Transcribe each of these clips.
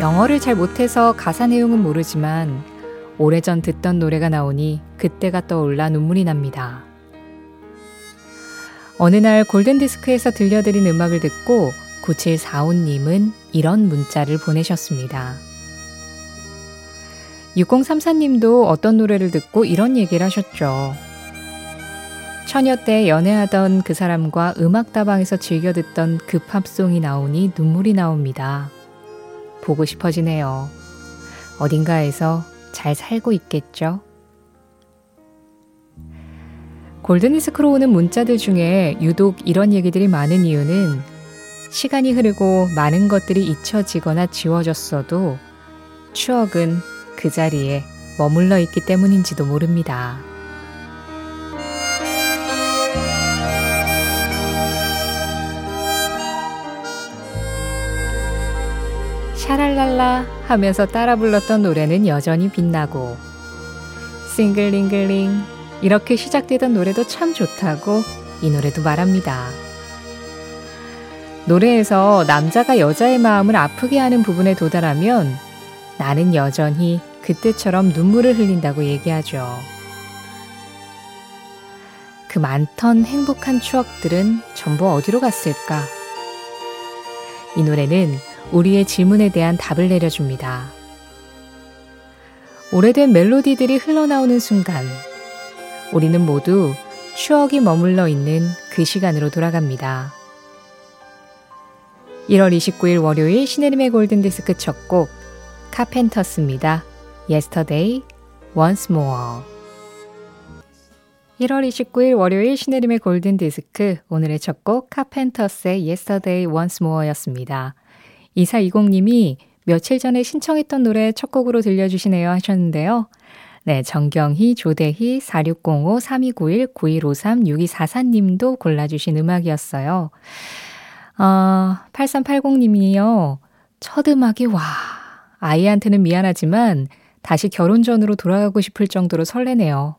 영어를 잘 못해서 가사 내용은 모르지만 오래전 듣던 노래가 나오니 그때가 떠올라 눈물이 납니다. 어느 날 골든디스크에서 들려드린 음악을 듣고 9745님은 이런 문자를 보내셨습니다. 6034님도 어떤 노래를 듣고 이런 얘기를 하셨죠. 처녀 때 연애하던 그 사람과 음악다방에서 즐겨 듣던 그 팝송이 나오니 눈물이 나옵니다. 보고 싶어지네요. 어딘가에서 잘 살고 있겠죠? 골든디스크로 오는 문자들 중에 유독 이런 얘기들이 많은 이유는 시간이 흐르고 많은 것들이 잊혀지거나 지워졌어도 추억은 그 자리에 머물러 있기 때문인지도 모릅니다. 샤랄랄라 하면서 따라 불렀던 노래는 여전히 빛나고 싱글링글링 이렇게 시작되던 노래도 참 좋다고 이 노래도 말합니다. 노래에서 남자가 여자의 마음을 아프게 하는 부분에 도달하면 나는 여전히 그때처럼 눈물을 흘린다고 얘기하죠. 그 많던 행복한 추억들은 전부 어디로 갔을까? 이 노래는 우리의 질문에 대한 답을 내려줍니다. 오래된 멜로디들이 흘러나오는 순간, 우리는 모두 추억이 머물러 있는 그 시간으로 돌아갑니다. 1월 29일 월요일 신혜림의 골든디스크 첫 곡, 카펜터스입니다. Yesterday, Once More. 1월 29일 월요일 신혜림의 골든디스크, 오늘의 첫 곡, 카펜터스의 Yesterday, Once More 였습니다. 2420님이 며칠 전에 신청했던 노래 첫 곡으로 들려주시네요 하셨는데요. 네, 정경희, 조대희, 4605, 3291, 9153, 6244님도 골라주신 음악이었어요. 어, 8380님이요. 첫 음악이 와. 아이한테는 미안하지만 다시 결혼 전으로 돌아가고 싶을 정도로 설레네요.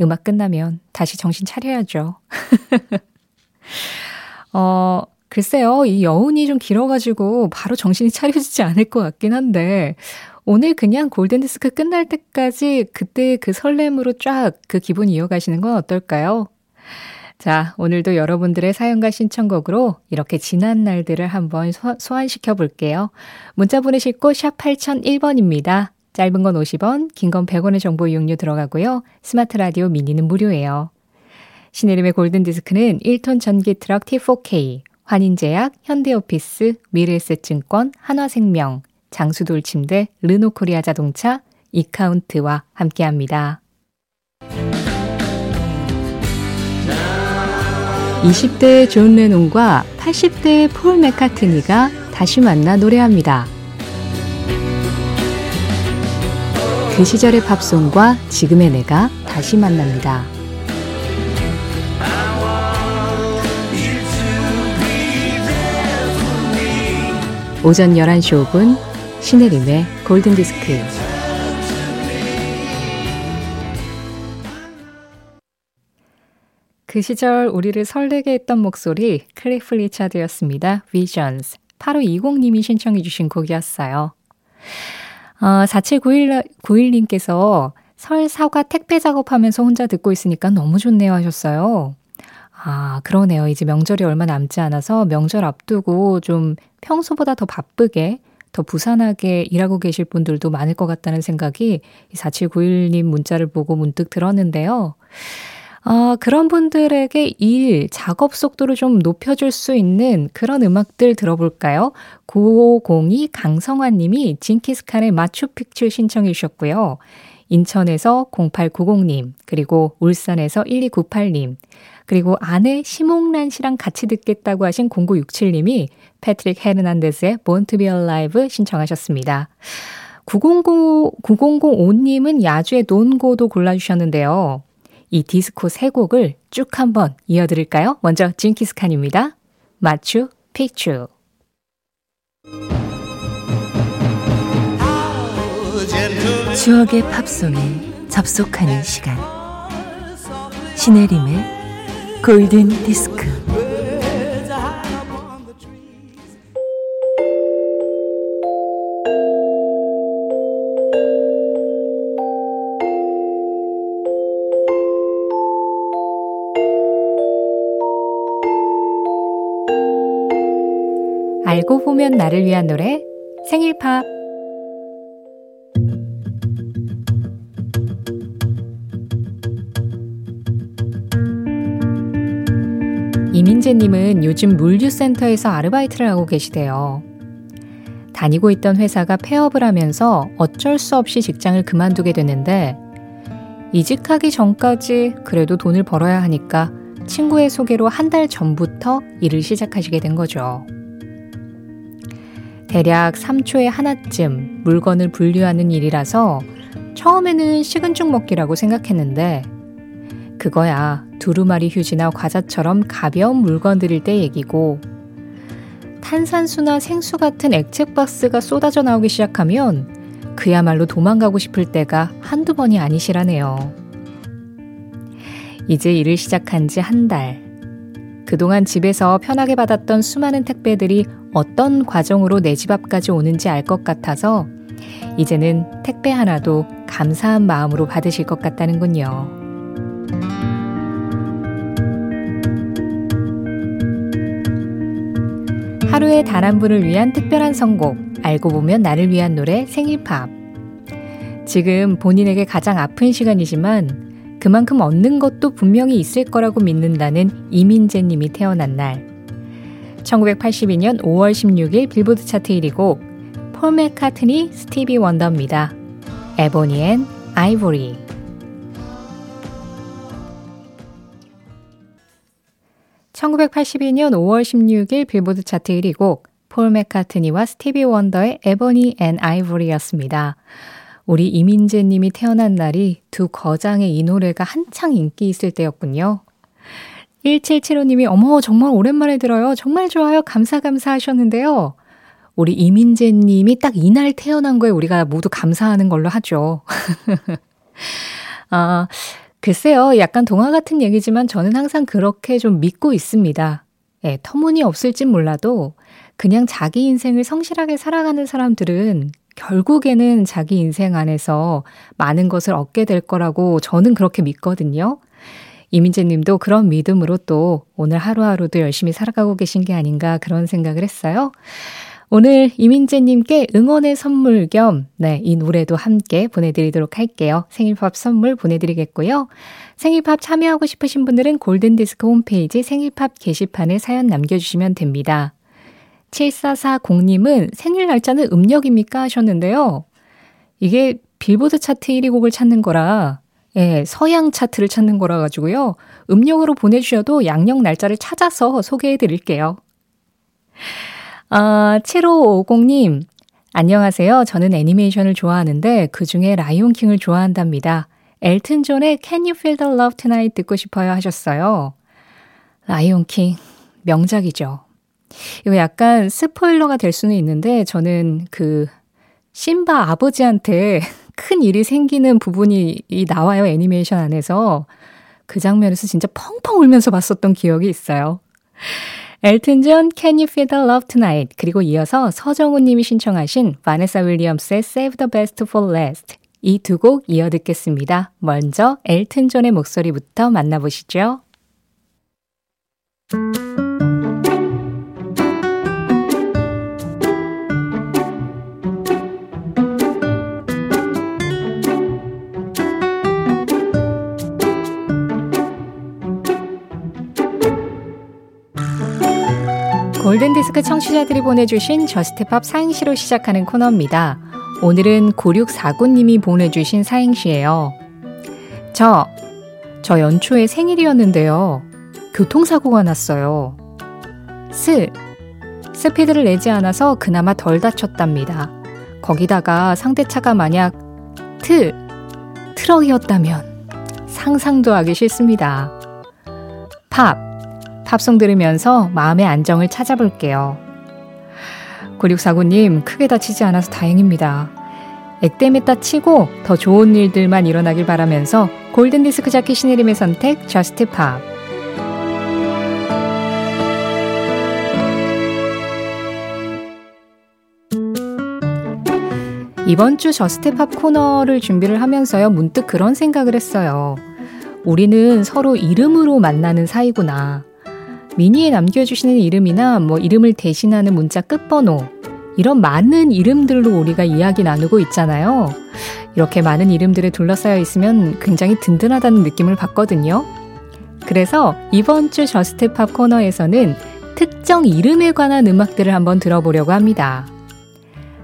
음악 끝나면 다시 정신 차려야죠. 어, 글쎄요, 이 여운이 좀 길어가지고 바로 정신이 차려지지 않을 것 같긴 한데, 오늘 그냥 골든디스크 끝날 때까지 그때 그 설렘으로 쫙 그 기분 이어가시는 건 어떨까요? 자, 오늘도 여러분들의 사연과 신청곡으로 이렇게 지난 날들을 한번 소, 소환시켜 볼게요. 문자 보내실 곳 샵 8001번입니다. 짧은 건 50원, 긴 건 100원의 정보 이용료 들어가고요. 스마트 라디오 미니는 무료예요. 신혜림의 골든디스크는 1톤 전기 트럭 T4K, 환인제약, 현대오피스, 미래에셋증권, 한화생명, 장수돌침대, 르노코리아 자동차, 이카운트와 함께합니다. 20대의 존 레논과 80대의 폴 맥카트니가 다시 만나 노래합니다. 그 시절의 팝송과 지금의 내가 다시 만납니다. 오전 11시 5분 신혜림의 골든디스크 그 시절 우리를 설레게 했던 목소리 클리프 리차드였습니다. Visions. 8520님이 신청해 주신 곡이었어요. 어, 4791님께서 설 사과 택배 작업하면서 혼자 듣고 있으니까 너무 좋네요 하셨어요. 아, 그러네요. 이제 명절이 얼마 남지 않아서 명절 앞두고 좀 평소보다 더 바쁘게, 더 부산하게 일하고 계실 분들도 많을 것 같다는 생각이 4791님 문자를 보고 문득 들었는데요. 어, 그런 분들에게 일, 작업 속도를 좀 높여줄 수 있는 그런 음악들 들어볼까요? 9502 강성환 님이 징키스칸의 마추픽추 신청해 주셨고요. 인천에서 0890님, 그리고 울산에서 1298님, 그리고 아내 심옥란 씨랑 같이 듣겠다고 하신 0967님이 패트릭 헤르난데스의 Born to be Alive 신청하셨습니다. 900, 9005님은 야주의 논고도 골라주셨는데요. 이 디스코 세 곡을 쭉 한번 이어드릴까요? 먼저 징키스칸입니다. 마추 픽추 추억의 팝송에 접속하는 시간 신혜림의 골든 디스크. 알고 보면 나를 위한 노래 생일팝. 이민재님은 요즘 물류센터에서 아르바이트를 하고 계시대요. 다니고 있던 회사가 폐업을 하면서 어쩔 수 없이 직장을 그만두게 됐는데 이직하기 전까지 그래도 돈을 벌어야 하니까 친구의 소개로 한 달 전부터 일을 시작하시게 된 거죠. 대략 3초에 하나쯤 물건을 분류하는 일이라서 처음에는 식은 죽 먹기라고 생각했는데 그거야 두루마리 휴지나 과자처럼 가벼운 물건들일 때 얘기고 탄산수나 생수 같은 액체 박스가 쏟아져 나오기 시작하면 그야말로 도망가고 싶을 때가 한두 번이 아니시라네요. 이제 일을 시작한 지 한 달. 그동안 집에서 편하게 받았던 수많은 택배들이 어떤 과정으로 내 집 앞까지 오는지 알 것 같아서 이제는 택배 하나도 감사한 마음으로 받으실 것 같다는군요. 하루의 단한 분을 위한 특별한 선곡, 알고 보면 나를 위한 노래 생일팝. 지금 본인에게 가장 아픈 시간이지만 그만큼 얻는 것도 분명히 있을 거라고 믿는다는 이민재 님이 태어난 날. 1982년 5월 16일 빌보드 차트 1위 곡, 폴 맥카트니 스티비 원더입니다. Ebony and Ivory. 1982년 5월 16일 빌보드 차트 1위 곡, 폴 맥카트니와 스티비 원더의 Ebony and Ivory였습니다. 우리 이민재 님이 태어난 날이 두 거장의 이 노래가 한창 인기 있을 때였군요. 1775님이 어머 정말 오랜만에 들어요. 정말 좋아요. 감사 감사 하셨는데요. 우리 이민재 님이 딱 이날 태어난 거에 우리가 모두 감사하는 걸로 하죠. 아, 글쎄요, 약간 동화 같은 얘기지만 저는 항상 그렇게 좀 믿고 있습니다. 예, 터무니 없을진 몰라도 그냥 자기 인생을 성실하게 살아가는 사람들은 결국에는 자기 인생 안에서 많은 것을 얻게 될 거라고 저는 그렇게 믿거든요. 이민재 님도 그런 믿음으로 또 오늘 하루하루도 열심히 살아가고 계신 게 아닌가 그런 생각을 했어요. 오늘 이민재님께 응원의 선물 겸, 네, 이 노래도 함께 보내드리도록 할게요. 생일팝 선물 보내드리겠고요. 생일팝 참여하고 싶으신 분들은 골든디스크 홈페이지 생일팝 게시판에 사연 남겨주시면 됩니다. 7440님은 생일 날짜는 음력입니까? 하셨는데요. 이게 빌보드 차트 1위 곡을 찾는 거라, 예, 서양 차트를 찾는 거라 가지고요. 음력으로 보내주셔도 양력 날짜를 찾아서 소개해 드릴게요. 아, 7550님, 안녕하세요. 저는 애니메이션을 좋아하는데 그 중에 라이온킹을 좋아한답니다. 엘튼 존의 Can You Feel the Love Tonight 듣고 싶어요 하셨어요. 라이온킹, 명작이죠. 이거 약간 스포일러가 될 수는 있는데 저는 그 심바 아버지한테 큰 일이 생기는 부분이 나와요. 애니메이션 안에서. 그 장면에서 진짜 펑펑 울면서 봤었던 기억이 있어요. 엘튼 존 Can You Feel the Love Tonight 그리고 이어서 서정훈 님이 신청하신 바네사 윌리엄스의 Save the Best for Last 이 두 곡 이어 듣겠습니다. 먼저 엘튼 존의 목소리부터 만나보시죠. 골든디스크 청취자들이 보내주신 저스트팝 사행시로 시작하는 코너입니다. 오늘은 9649님이 보내주신 사행시예요. 저, 저 연초에 생일이었는데요. 교통사고가 났어요. 스, 스피드를 내지 않아서 그나마 덜 다쳤답니다. 거기다가 상대차가 만약 트, 트럭이었다면 상상도 하기 싫습니다. 팝, 팝송 들으면서 마음의 안정을 찾아볼게요. 9649님, 크게 다치지 않아서 다행입니다. 액땜했다 치고 더 좋은 일들만 일어나길 바라면서 골든디스크 자키 신혜림의 선택, 저스트 팝. 이번 주 저스트팝 코너를 준비를 하면서요, 문득 그런 생각을 했어요. 우리는 서로 이름으로 만나는 사이구나. 미니에 남겨주시는 이름이나 뭐 이름을 대신하는 문자 끝번호, 이런 많은 이름들로 우리가 이야기 나누고 있잖아요. 이렇게 많은 이름들에 둘러싸여 있으면 굉장히 든든하다는 느낌을 받거든요. 그래서 이번 주 저스트팝 코너에서는 특정 이름에 관한 음악들을 한번 들어보려고 합니다.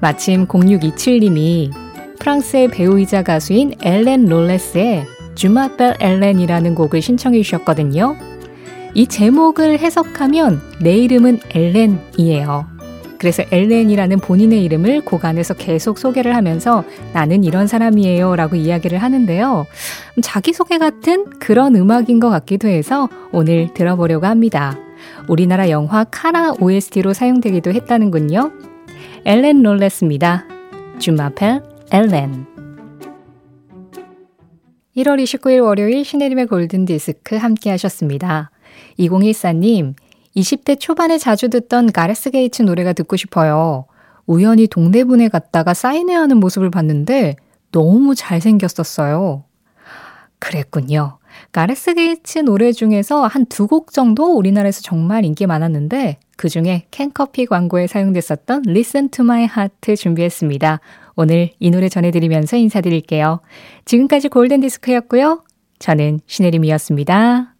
마침 0627님이 프랑스의 배우이자 가수인 엘렌 롤레스의 주마벨 엘렌이라는 곡을 신청해 주셨거든요. 이 제목을 해석하면 내 이름은 엘렌이에요. 그래서 엘렌이라는 본인의 이름을 곡 안에서 계속 소개를 하면서 나는 이런 사람이에요 라고 이야기를 하는데요. 자기소개 같은 그런 음악인 것 같기도 해서 오늘 들어보려고 합니다. 우리나라 영화 카라 OST로 사용되기도 했다는군요. 엘렌 롤레스입니다. Je m'appelle Hélène 1월 29일 월요일 신혜림의 골든디스크 함께 하셨습니다. 2014님, 20대 초반에 자주 듣던 가레스 게이츠 노래가 듣고 싶어요. 우연히 동대문에 갔다가 사인회하는 모습을 봤는데 너무 잘생겼었어요. 그랬군요. 가레스 게이츠 노래 중에서 한 두 곡 정도 우리나라에서 정말 인기 많았는데 그 중에 캔커피 광고에 사용됐었던 Listen to My Heart 준비했습니다. 오늘 이 노래 전해드리면서 인사드릴게요. 지금까지 골든디스크였고요. 저는 신혜림이었습니다.